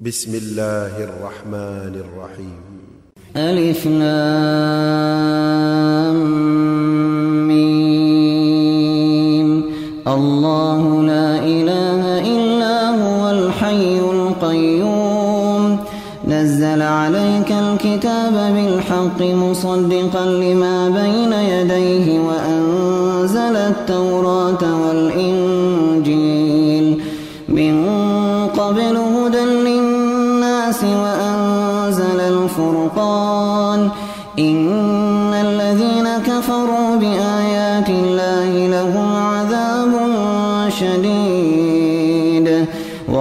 بسم الله الرحمن الرحيم ألف ميم الله لا إله إلا هو الحي القيوم نزل عليك الكتاب بالحق مصدقا لما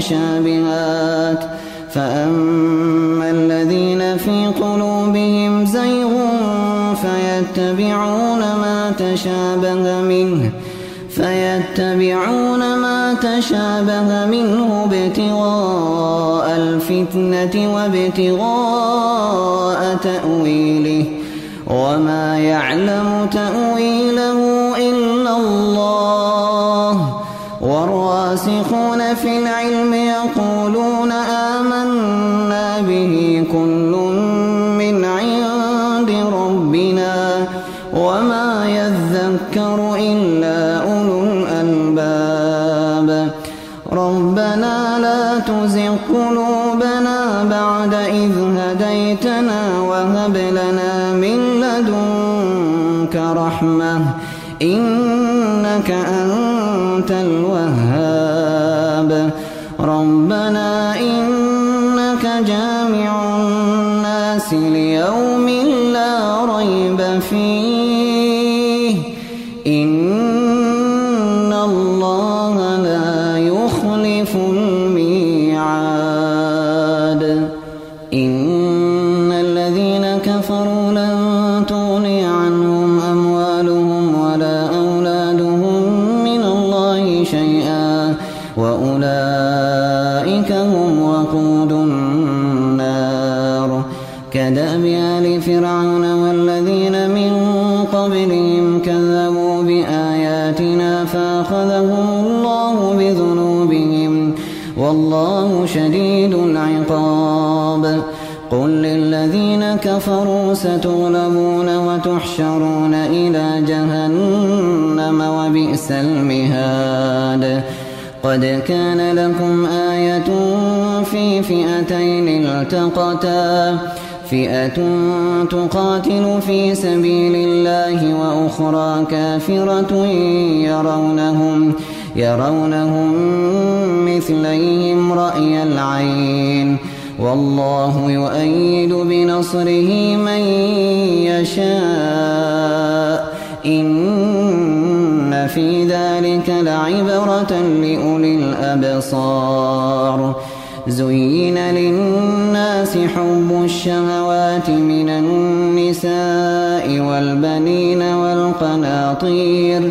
متشابهات. فأما الذين في قلوبهم زيغ فيتبعون ما تشابه منه فيتبعون ما تشابه منه ابتغاء الفتنة وابتغاء تأويله. وما يعلم تأويله إلا الله. والراسخون في العلم ربنا لا تزغ قلوبنا بعد إذ هديتنا وهب لنا من لدنك رحمة إنك أنت الوهاب كفروا ستغلبون وتحشرون إلى جهنم وبئس المهاد. قد كان لكم آية في فئتين التقتا. فئة تقاتل في سبيل الله وأخرى كافرة يرونهم يرونهم مثليهم رأي العين. والله يؤيد بنصره من يشاء. إن في ذلك لعبرة لأولي الأبصار. زين للناس حب الشهوات من النساء والبنين والقناطير.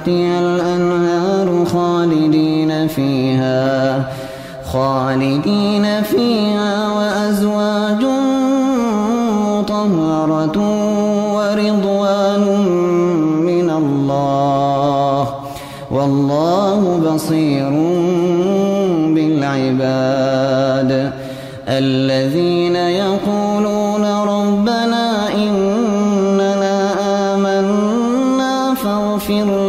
تحتها الأنهار خالدين فيها خالدين فيها وأزواج مطهرة ورضوان من الله والله بصير بالعباد. الذين يقولون ربنا إننا آمنا فاغفر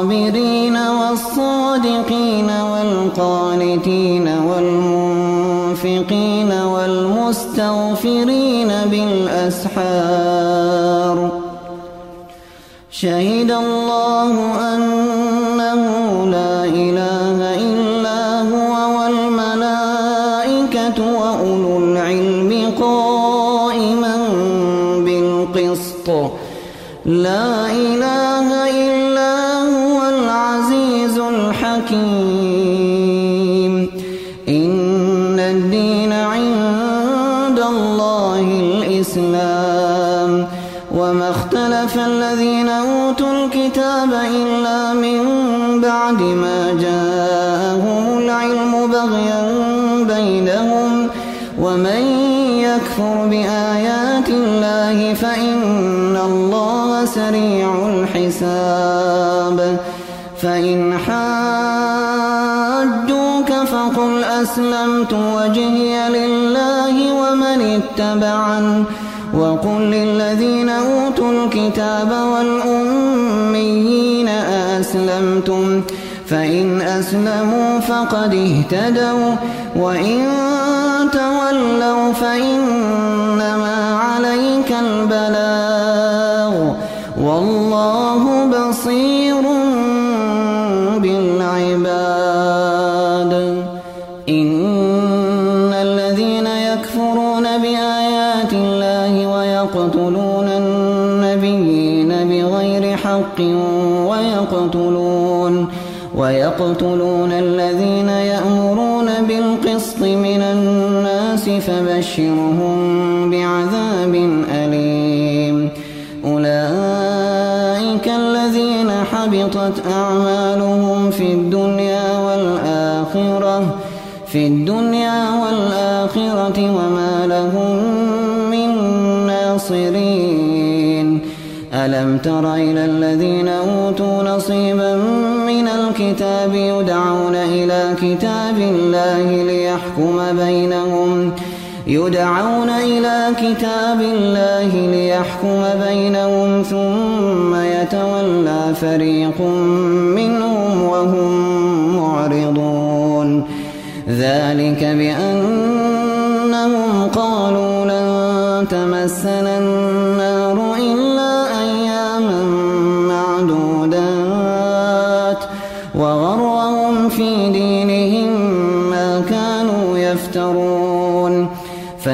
الصابرين والصادقين والقانتين والمنفقين والمستغفرين بالأسحار. شهد أسلمت وجهي لله ومن اتبعن وقل للذين أوتوا الكتاب والأميين أأسلمتم فإن أسلموا فقد اهتدوا وإن تولوا فإنما عليك البلاغ. والله ويقتلون الذين يأمرون بالقسط من الناس فبشرهم بعذاب أليم. أولئك الذين حبطت أعمالهم في الدنيا والآخرة في الدنيا والآخرة وما لهم من ناصرين. ألم تر إلى الذين أوتوا نصيبا من الكتاب يدعون إلى كتاب الله ليحكم بينهم. يدعون إلى كتاب الله ليحكم بينهم ثم يتولى فريق منهم وهم معرضون. ذلك بأنهم قالوا لن تمسنا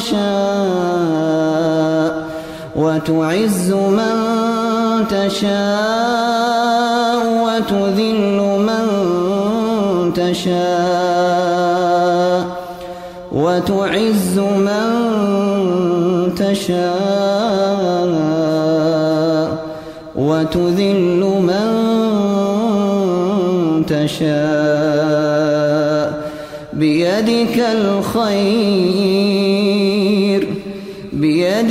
تشاء وتعز من تشاء وتذل من تشاء وتعز من تشاء وتذل من تشاء بيدك الخير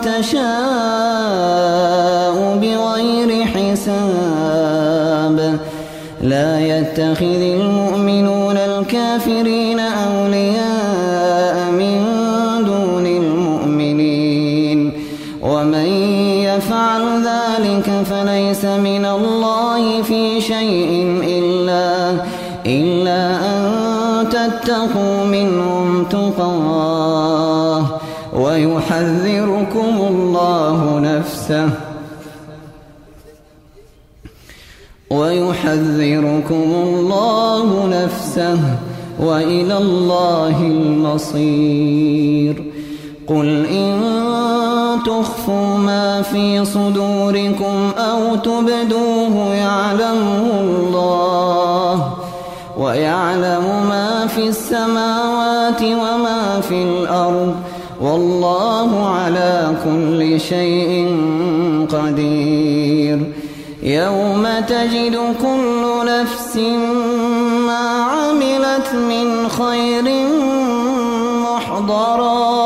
تشاء بغير حساب. لا يتخذ المؤمنون الكافرين أولياء من دون المؤمنين. ومن يفعل ذلك فليس من الله في شيء إلا, إلا أن تتقوا منهم تقاه. ويحذركم ويحذركم الله نفسه وإلى الله المصير. قل إن تخفوا ما في صدوركم أو تبدوه يعلمه الله ويعلم ما في السماوات وما في الأرض والله على كل شيء قدير. يوم تجد كل نفس ما عملت من خير محضرا.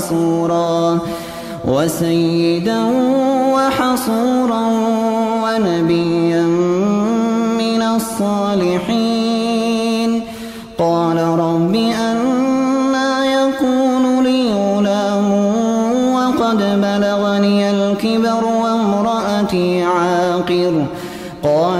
وحصورا وسيدا حصورا ونبيا من الصالحين. قال رب أنا يكون لي غلام وقد بلغني الكبر وامرأتي عاقر. قال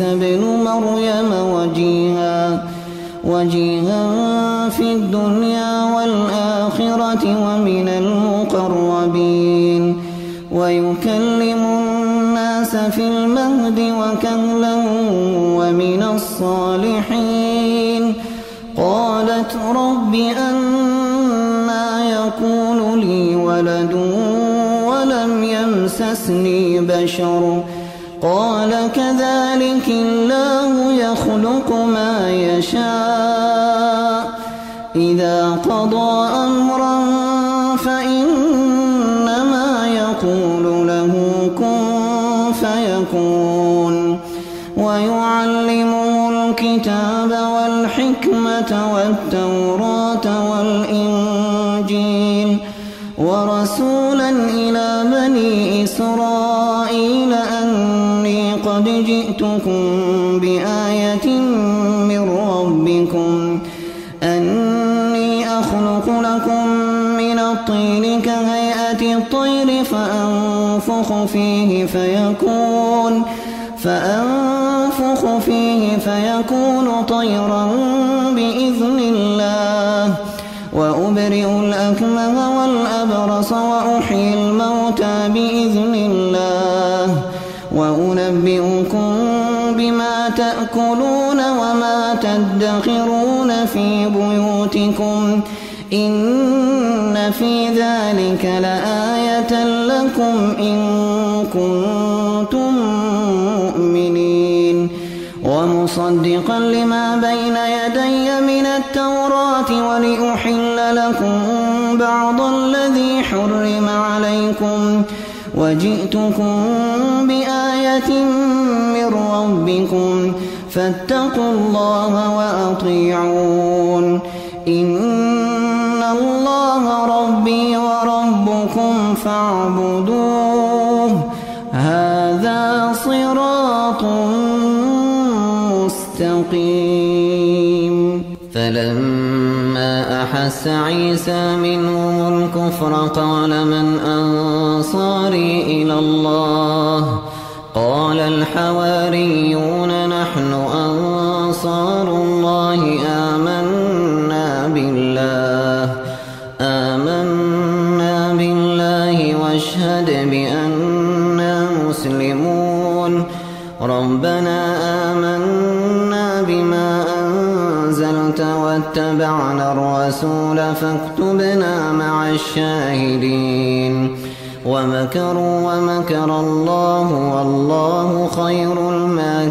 عيسى بن مريم وجيها وجيها في الدنيا والآخرة ومن المقربين. ويكلم الناس في المهد وكهلا ومن الصالحين. قالت رب أنا يكون لي ولد ولم يمسسني بشر. قال كذلك الله يخلق ما يشاء. إذا قضى أمرا فإنما يقول له كن فيكون. ويعلمه الكتاب والحكمة والتوراة. جئتكم بآية من ربكم أني أخلق لكم من الطين كهيئة الطير فأنفخ فيه فيكون فأنفخ فيه فيكون طيرا بإذن الله وأبرئ الأكمه تأكلون وما تدخرون في بيوتكم إن في ذلك لآية لكم إن كنتم مؤمنين. ومصدقا لما بين يدي من التوراة ولأحل لكم بعض الذي حرم عليكم. وجئتكم بآية من ربكم فاتقوا الله وأطيعون. إن الله ربي وربكم فاعبدوه. هذا صراط مستقيم. فلما أحس عيسى منهم الكفر قال من أنصاري إلى الله؟ قال الحواريون نحن أنصار الله آمنا بالله. آمنا بالله واشهد بأننا مسلمون. ربنا آمنا بما أنزلت واتبعنا الرسول فاكتبنا مع الشاهدين. ومكروا ومكر الله والله خير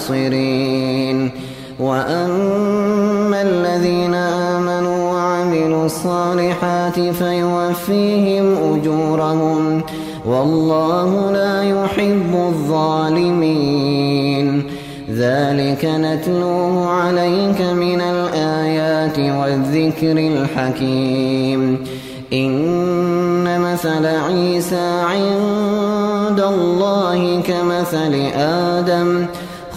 ناصرين وأما الذين آمنوا وعملوا الصالحات فيوفيهم أجورهم. والله لا يحب الظالمين. ذلك نتلوه عليك من الآيات والذكر الحكيم. إن مثل عيسى عند الله كمثل آدم.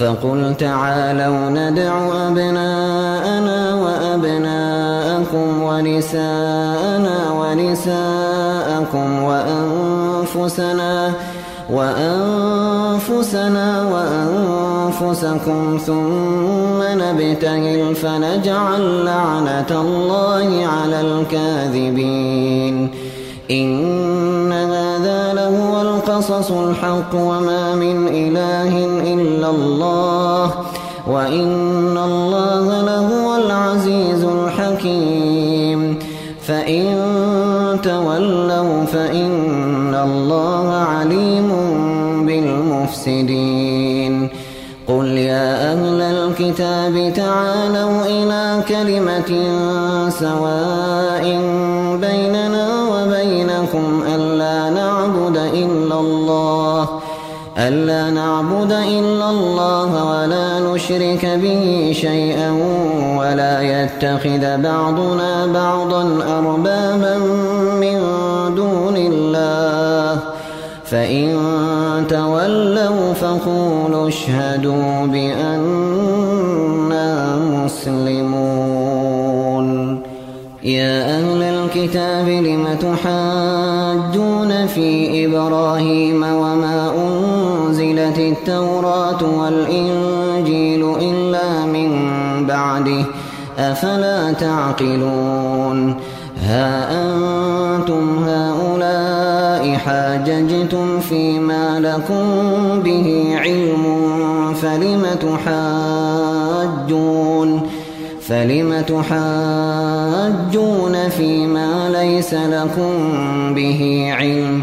فقل تعالوا ندع أبناءنا وأبناءكم ونساءنا ونساءكم وأنفسنا وأنفسنا وأنفسكم ثم نبتهل فنجعل لعنة الله على الكاذبين. إن القصص الحق وما من إله إلا الله وإن الله لهو العزيز الحكيم فإن تولوا فإن الله عليم بالمفسدين قل يا أهل الكتاب تعالوا إلى كلمة سواء ألا نعبد إلا الله ولا نشرك به شيئا ولا يتخذ بعضنا بعضا أربابا من دون الله. فإن تولوا فقولوا اشهدوا بأننا مسلمون. يا أهل الكتاب لم تحاجون في إبراهيم أنزلت التوراة والإنجيل إلا من بعده أفلا تعقلون؟ ها أنتم هؤلاء حاججتم فيما لكم به علم فلم تحاجون؟ فلم تحاجون فيما ليس لكم به علم؟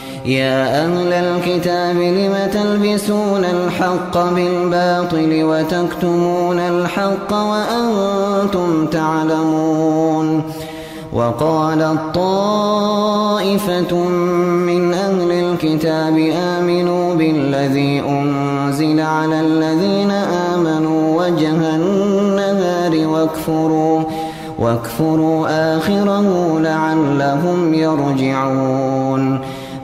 يا أهل الكتاب لم تلبسون الحق بالباطل وتكتمون الحق وأنتم تعلمون؟ وقالت طائفة من أهل الكتاب آمنوا بالذي أنزل على الذين آمنوا وجه النهار واكفروا واكفروا آخره لعلهم يرجعون.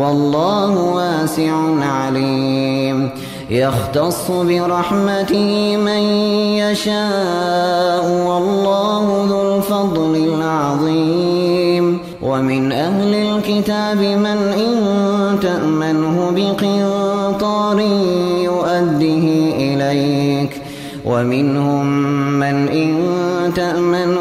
والله واسع عليم. يختص برحمته من يشاء والله ذو الفضل العظيم. ومن أهل الكتاب من إن تأمنه بقنطار يؤده إليك. ومنهم من إن تأمنه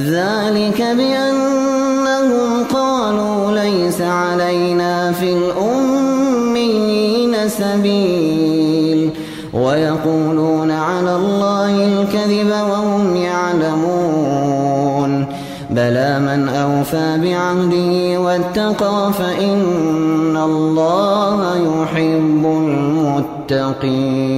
ذلك بأنهم قالوا ليس علينا في الأمين سبيل ويقولون على الله الكذب وهم يعلمون بلى من أوفى بعهده واتقى فإن الله يحب المتقين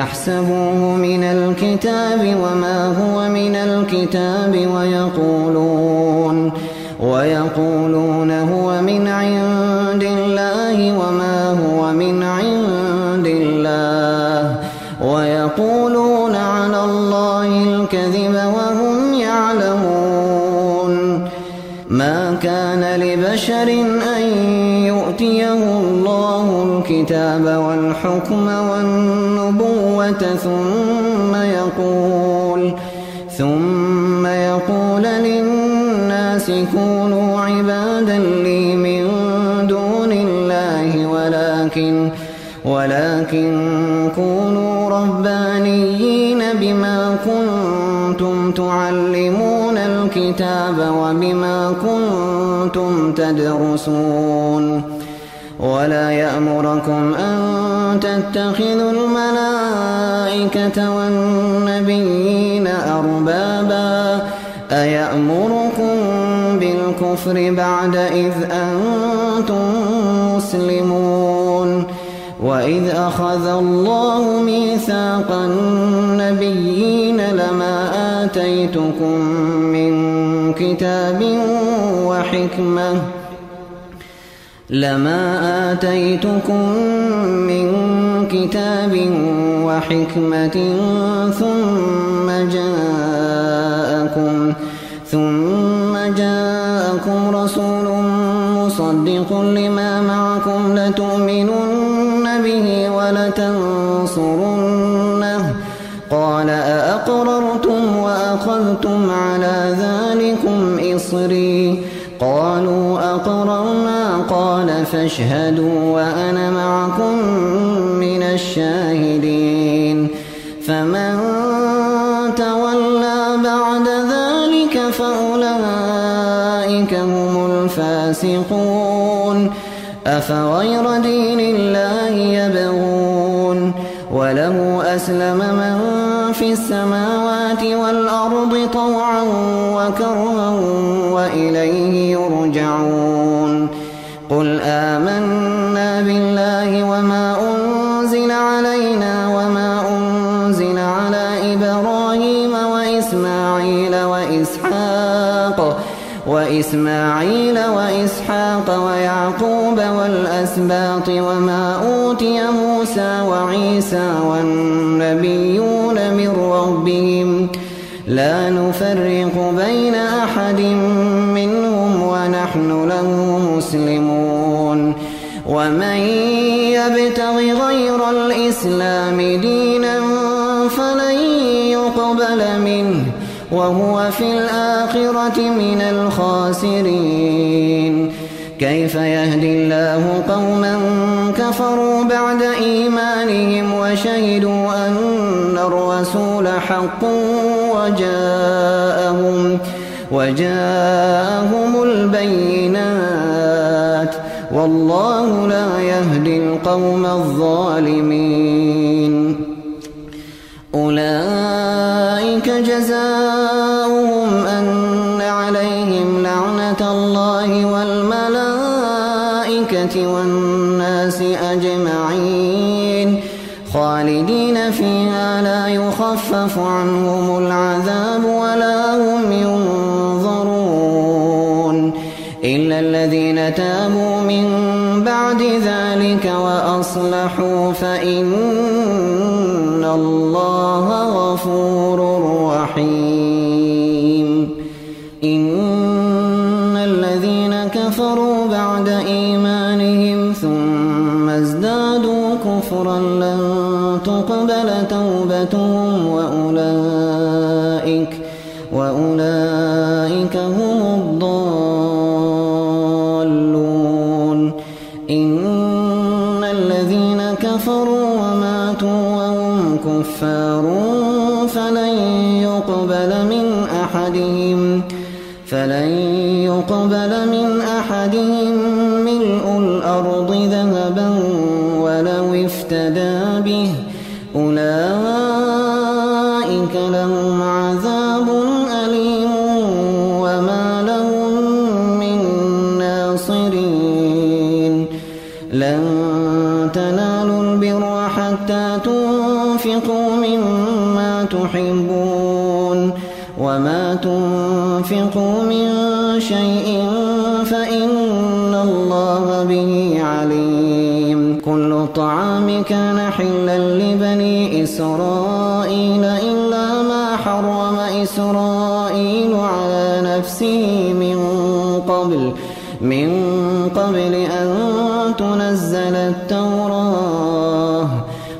لتحسبوه من الكتاب وما هو من الكتاب ويقولون ويقولون هو من عند الله وما هو من عند الله ويقولون على الله الكذب وهم يعلمون ما كان لبشر أن يؤتيه الله الكتاب والحكم ثم يقول ثم يقول للناس كونوا عبادا لي من دون الله ولكن ولكن كونوا ربانيين بما كنتم تعلمون الكتاب وبما كنتم تدرسون. ولا يأمركم أن تتخذوا الملائكة والنبيين أربابا أيأمركم بالكفر بعد إذ أنتم مسلمون وإذ أخذ الله ميثاق النبيين لما آتيتكم من كتاب وحكمة لما آتيتكم من كتاب وحكمة ثم جاءكم ثم جاءكم رسول مصدق لما معكم لتؤمنن به ولتنصرنه فاشهدوا وأنا معكم من الشاهدين. فمن تولى بعد ذلك فأولئك هم الفاسقون. أفغير دين الله يبغون؟ وله أسلم من في السماوات والأرض طوعا وكرها وإسماعيل وإسحاق ويعقوب والأسباط وما أوتي موسى وعيسى والنبيون من ربهم. لا نفرق بين أحد منهم ونحن له مسلمون. ومن يبتغ غير الإسلام دينا وهو في الآخرة من الخاسرين. كيف يهدي الله قوما كفروا بعد إيمانهم وشهدوا أن الرسول حق وجاءهم وجاءهم البينات. والله لا يهدي القوم الظالمين. أولئك جزاؤهم يخفف عنهم العذاب ولا هم ينظرون إلا الذين تابوا من بعد ذلك وأصلحوا فإن الله تنفقوا من شيء فإن الله به عليم. كل الطعام كان حلا لبني إسرائيل إلا ما حرم إسرائيل على نفسه من قبل من قبل أن تنزل التوراة.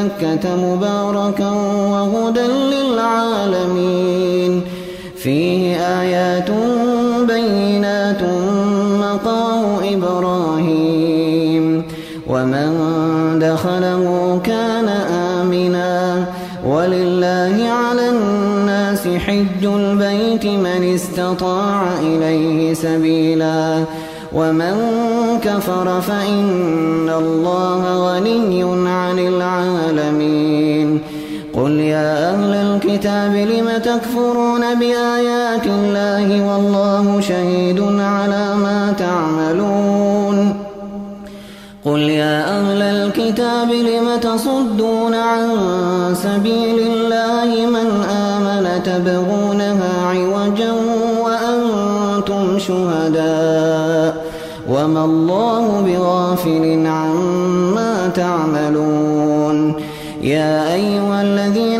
ببكة مباركا وهدى للعالمين. فيه آيات بينات مقام إبراهيم. ومن دخله كان آمنا. ولله على الناس حج البيت من استطاع إليه سبيلا. ومن كفر فإن الله غني عن الكتاب لم تكفرون بآيات الله والله شهيد على ما تعملون قل يا أهل الكتاب لم تصدون عن سبيل الله من آمن تبغونها عوجا وأنتم شهداء وما الله بغافل عما تعملون يا أيها الذين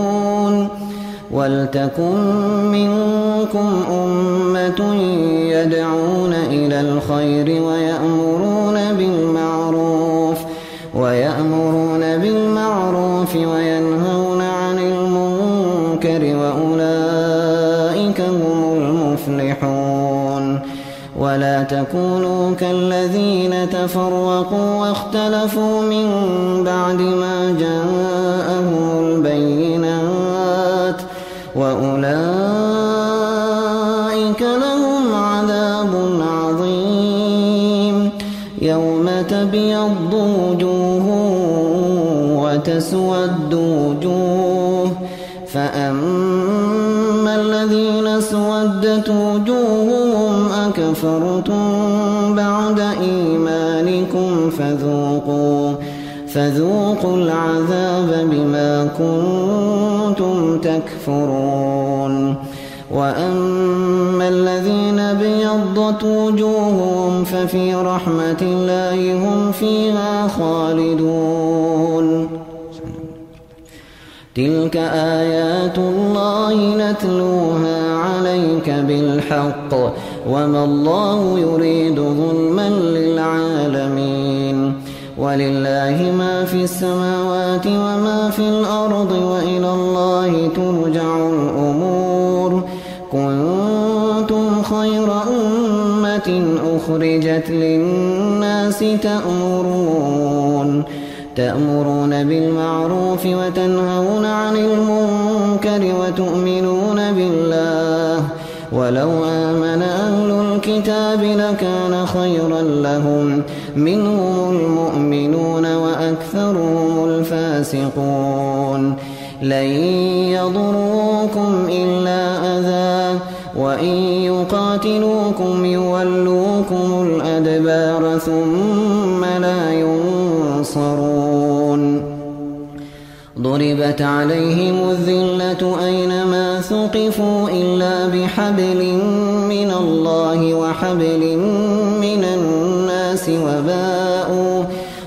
ولتكن منكم أمة يدعون إلى الخير ويأمرون بالمعروف ويأمرون بالمعروف وينهون عن المنكر وأولئك هم المفلحون. ولا تكونوا كالذين تفرقوا واختلفوا من بعد ما جاءهم وأولئك لهم عذاب عظيم. يوم تبيض وجوه وتسود وجوه فأما الذين اسودت وجوههم أكفرتم بعد إيمانكم فذوقوا فذوقوا العذاب بما كنتم تكفرون. وأما الذين بيضت وجوههم ففي رحمة الله هم فيها خالدون. تلك آيات الله نتلوها عليك بالحق. وما الله يريد ظلما للعالمين. ولله ما في السماوات وما في الأرض وإلى الله ترجع الأمور. كنتم خير أمة أخرجت للناس تأمرون تأمرون بالمعروف وتنهون عن المنكر وتؤمنون بالله. ولو أهل الكتاب لكان خيرا لهم. منهم المؤمنون وأكثرهم الفاسقون. لن يضروكم إلا أذى. وإن يقاتلوكم يولوكم الأدبار ثم لا ينصرون. ضربت عليهم الذلة أينما ثقفوا إلا بحبل من الله وحبل من الناس وباءوا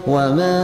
وباءوا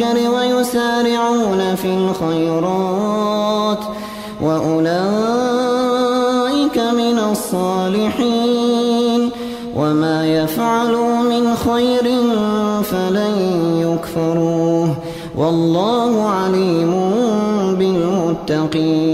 المنكر ويسارعون في الخيرات وأولئك من الصالحين وما يفعلوا من خير فلن يكفروه والله عليم بالمتقين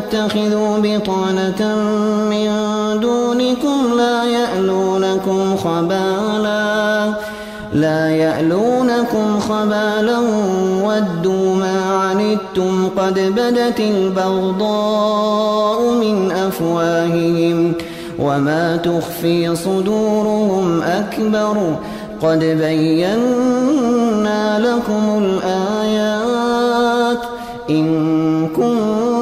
تتخذوا بطانة من دونكم لا يألونكم خبالا لا يألونكم خبالا ودوا ما عنتم قد بدت البغضاء من أفواههم وما تخفي صدورهم أكبر. قد بينا لكم الآيات إن كنتم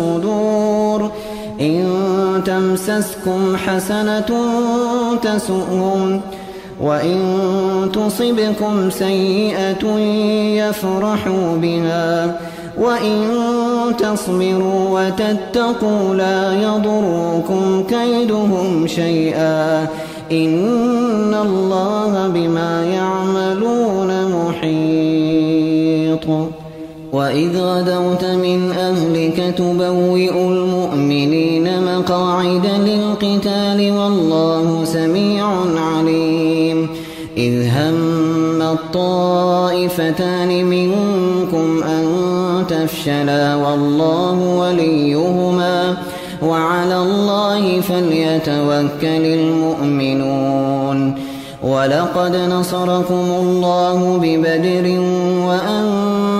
الصدور. إن تمسسكم حسنة تسؤهم وإن تصبكم سيئة يفرحوا بها. وإن تصبروا وتتقوا لا يضركم كيدهم شيئا. إن الله بما يعملون محيط. وإذ غدوت من أهلك تبوئ المؤمنين مقاعد للقتال والله سميع عليم إذ هم الطائفتان منكم أن تفشلا والله وليهما وعلى الله فليتوكل المؤمنون ولقد نصركم الله ببدر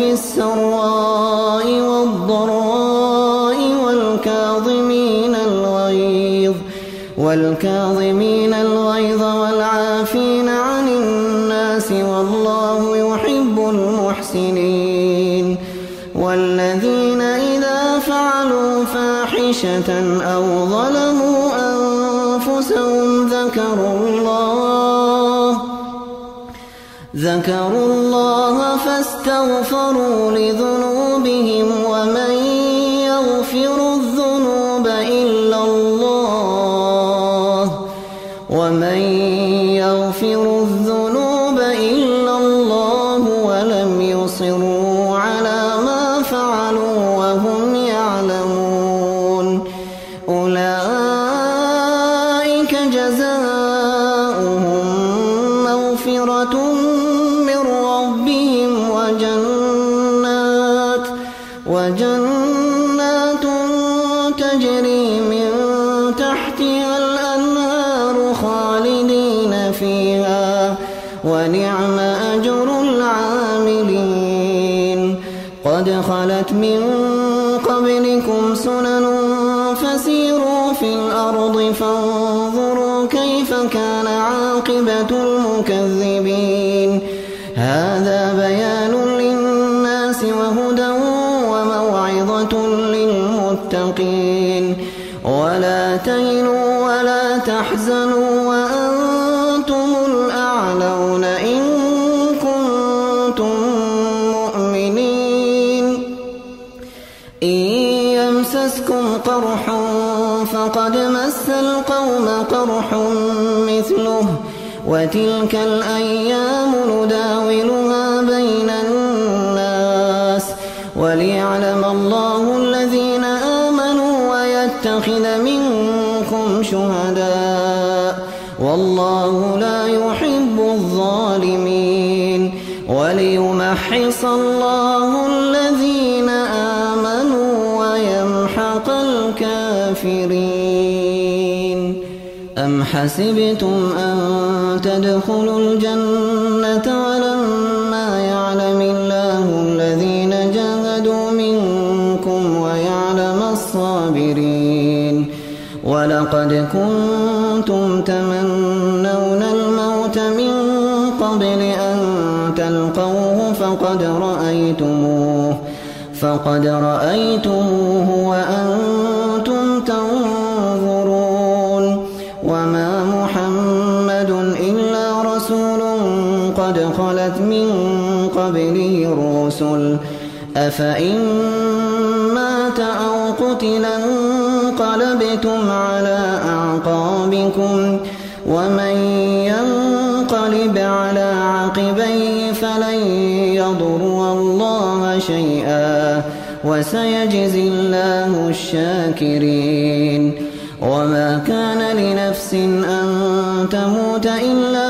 في السراء والضراء والكاظمين الغيظ والكاظمين الغيظ والعافين عن الناس والله يحب المحسنين والذين إذا فعلوا فاحشة أو ظلموا أنفسهم ذكروا الله ذكروا الله فاستغفروا لذنوبهم ومن يغفر الذنوب إلا الله ومن يغفر الذنوب إلا الله ولم يصروا على ما فعلوا وهم يعلمون أولئك جزاؤهم القوم قرح مثله وتلك الأيام نداولها بين الناس وليعلم الله الذين آمنوا ويتخذ منكم شهداء والله لا يحب الظالمين وليمحص الله أم حسبتم أن تدخلوا الجنة ولما يعلم الله الذين جاهدوا منكم ويعلم الصابرين ولقد كنتم تمنون الموت من قبل أن تلقوه فقد رأيتموه فقد رأيتموه وأنتم خلت من قبله الرسل. أفإن مات أو قتلا انقلبتم على أعقابكم ومن ينقلب على عقبيه فلن يضر الله شيئا وسيجزي الله الشاكرين. وما كان لنفس أن تموت إلا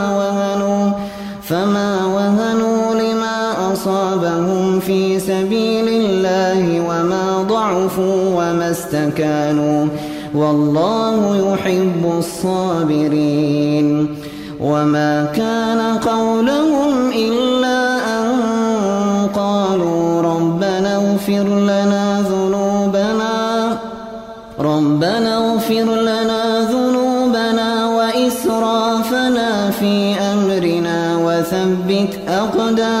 استكانوا والله يحب الصابرين وما كان قولهم إلا أن قالوا ربنا اغفر لنا ذنوبنا ربنا اغفر لنا ذنوبنا وإسرافنا في أمرنا وثبت أقدامنا.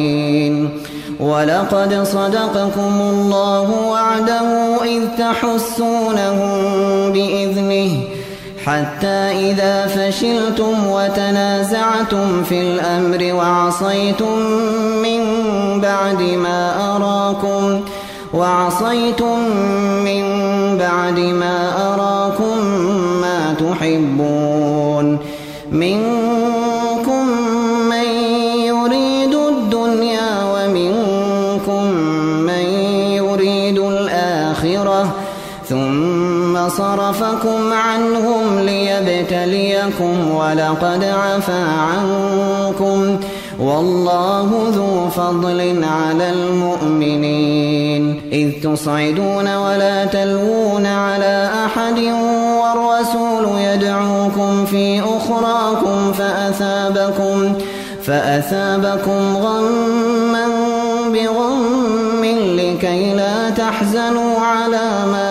ولقد صدقكم الله وعده إذ تحسونهم بإذنه حتى إذا فشلتم وتنازعتم في الأمر وعصيتم من بعد ما أراكم وعصيتم من بعد ما أراكم ما تحبون منكم صرفكم عنهم ليبتليكم ولقد عفا عنكم والله ذو فضل على المؤمنين. إذ تصعدون ولا تلوون على أحد والرسول يدعوكم في أخراكم فأثابكم فأثابكم غما بغم لكي لا تحزنوا على ما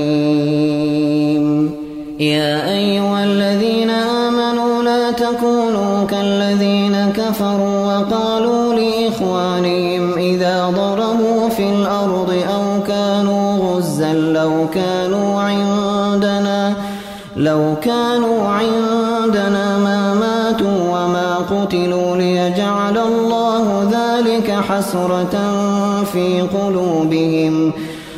يا أيها الذين آمنوا لا تكونوا كالذين كفروا وقالوا لإخوانهم إذا ضربوا في الأرض أو كانوا غزا لو كانوا عندنا لو كانوا عندنا ما ماتوا وما قتلوا ليجعل الله ذلك حسرة في قلوبهم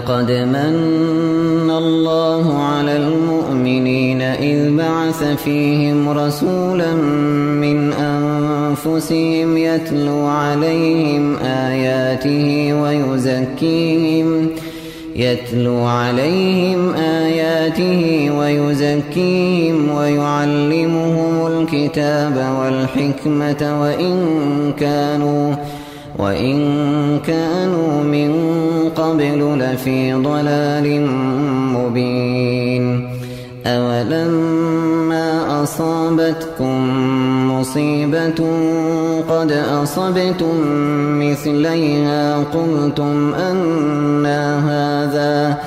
لقد من الله على المؤمنين إذ بعث فيهم رسولا من أنفسهم يتلو عليهم آياته ويزكيهم يتلو عليهم آياته ويزكيهم ويعلمهم الكتاب والحكمة وإن كانوا وإن كانوا من قبل لفي ضلال مبين. أولما أصابتكم مصيبة قد أصبتم مثليها قلتم أنا هذا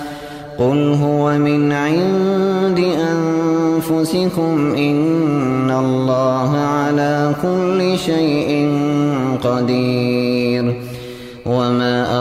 قل هو من عند أنفسكم إن الله على كل شيء قدير.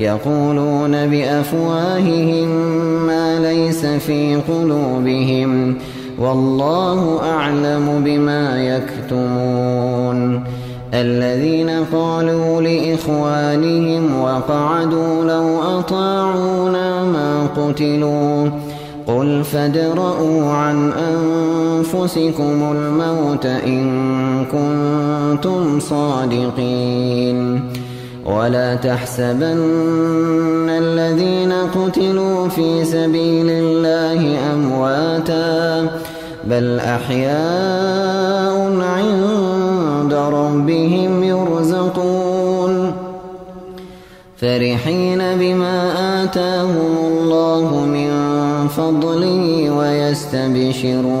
يقولون بأفواههم ما ليس في قلوبهم والله أعلم بما يكتمون الذين قالوا لإخوانهم وقعدوا لو أطاعونا ما قتلوا قل فادرءوا عن أنفسكم الموت إن كنتم صادقين ولا تحسبن الذين قتلوا في سبيل الله أمواتا بل أحياء عند ربهم يرزقون. فرحين بما آتاهم الله من فضله ويستبشرون.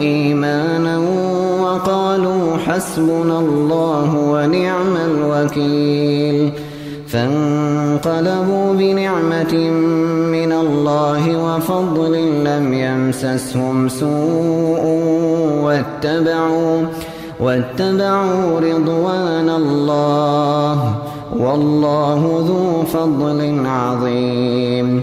إيمانا وقالوا حسبنا الله ونعم الوكيل فانقلبوا بنعمة من الله وفضل لم يمسسهم سوء واتبعوا واتبعوا رضوان الله والله ذو فضل عظيم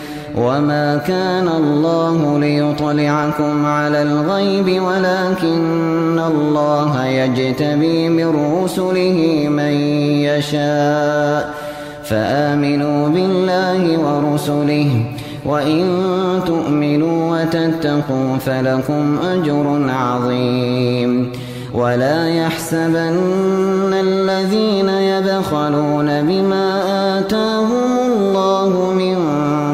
وما كان الله ليطلعكم على الغيب ولكن الله يجتبي من رسله من يشاء فآمنوا بالله ورسله وإن تؤمنوا وتتقوا فلكم أجر عظيم ولا يحسبن الذين يبخلون بما آتاهم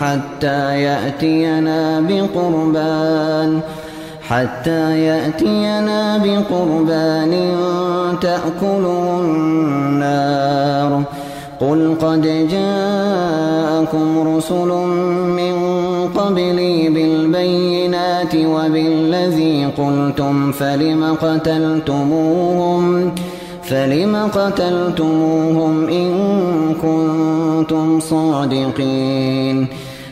حتى يأتينا بقربان حتى يأتينا بقربان تأكله النار. قل قد جاءكم رسل من قبلي بالبينات وبالذي قلتم فلم قتلتموهم؟ فلم قتلتموهم إن كنتم صادقين؟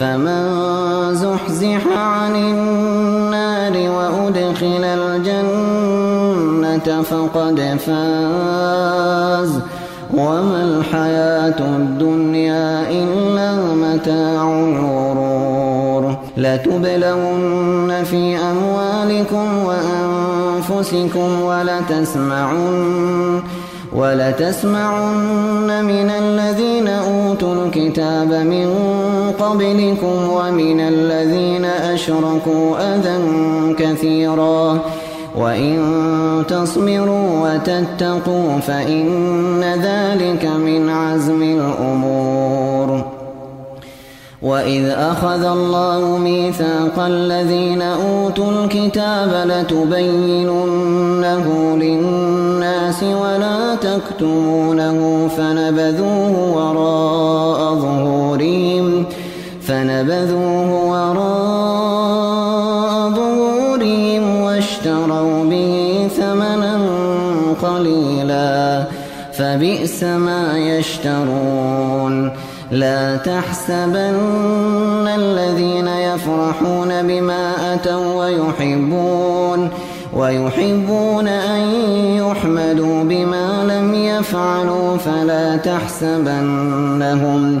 فمن زحزح عن النار وأدخل الجنة فقد فاز. وما الحياة الدنيا إلا متاع الغرور. لتبلون في أموالكم وأنفسكم ولتسمعن ولتسمعن من الذين أوتوا الكتاب من قبلكم ومن الذين أشركوا أذى كثيرا. وإن تصبروا وتتقوا فإن ذلك من عزم الأمور. وإذ أخذ الله ميثاق الذين أوتوا الكتاب لتبيننه للناس ولا تكتمونه فنبذوه وراء ظهورهم فنبذوه وراء ظهورهم واشتروا به ثمنا قليلا. فبئس ما يشترون. لا تحسبن الذين يفرحون بما أتوا ويحبون ويحبون أن يحمدوا بما لم يفعلوا. فلا تحسبنهم فلا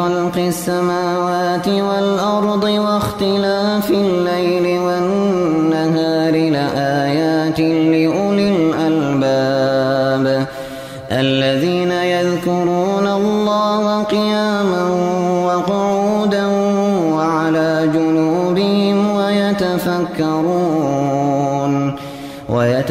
خلق السماوات والأرض واختلاف الليل والنهار لآيات لأولي الألباب الذين يذكرون الله قياما وقعودا وعلى جنوبهم ويتفكرون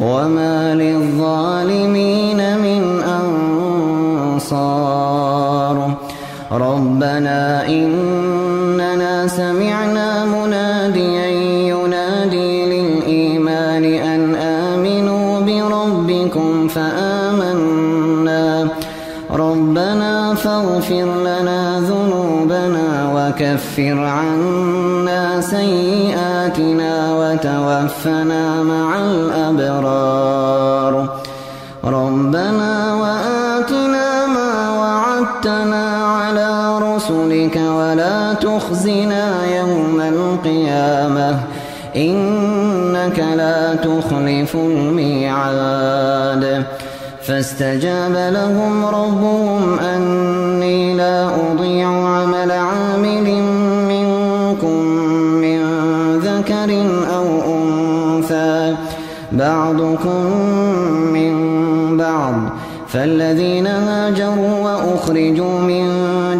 وما للظالمين من أنصار ربنا إننا سمعنا مناديا ينادي للإيمان أن آمنوا بربكم فآمنا ربنا فاغفر لنا ذنوبنا وكفر عنا سيئاتنا وتوفنا مع الأبرار. ربنا وآتنا ما وعدتنا على رسلك ولا تخزنا يوم القيامة. إنك لا تخلف الميعاد. فاستجاب لهم ربهم أني لا أضيع عمل بعضكم من بعض فالذين هاجروا وأخرجوا من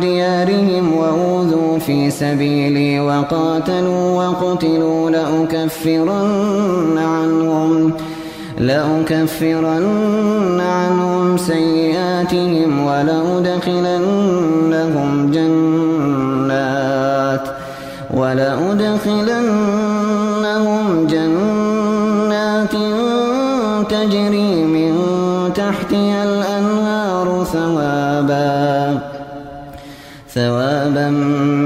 ديارهم وأوذوا في سبيلي وقاتلوا وقتلوا لأكفرن عنهم لأكفرن عنهم سيئاتهم ولأدخلنهم جنات ولأدخلنهم تجري من تحتها الأنهار ثوابا ثوابا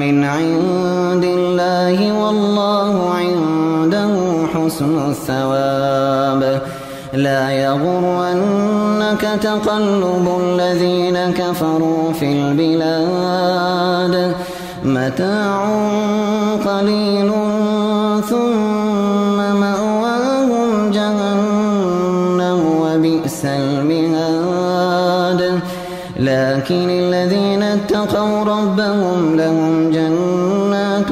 من عند الله والله عنده حسن الثواب. لا يغرنك تقلب الذين كفروا في البلاد. متاع قليل ثم المهاد. لكن الذين اتقوا ربهم لهم جنات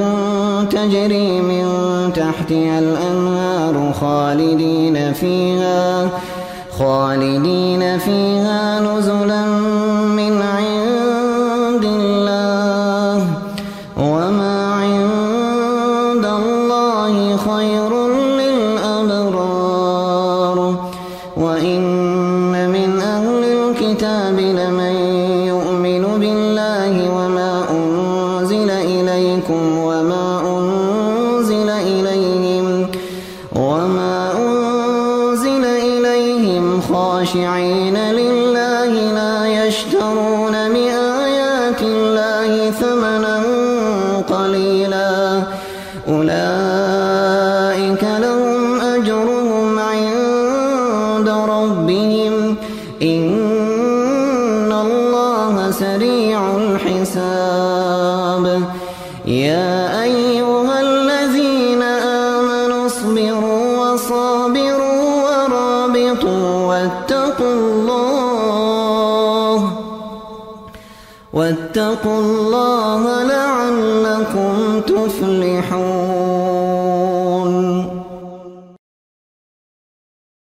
تجري من تحتها الأنهار خالدين فيها خالدين فيها نزلا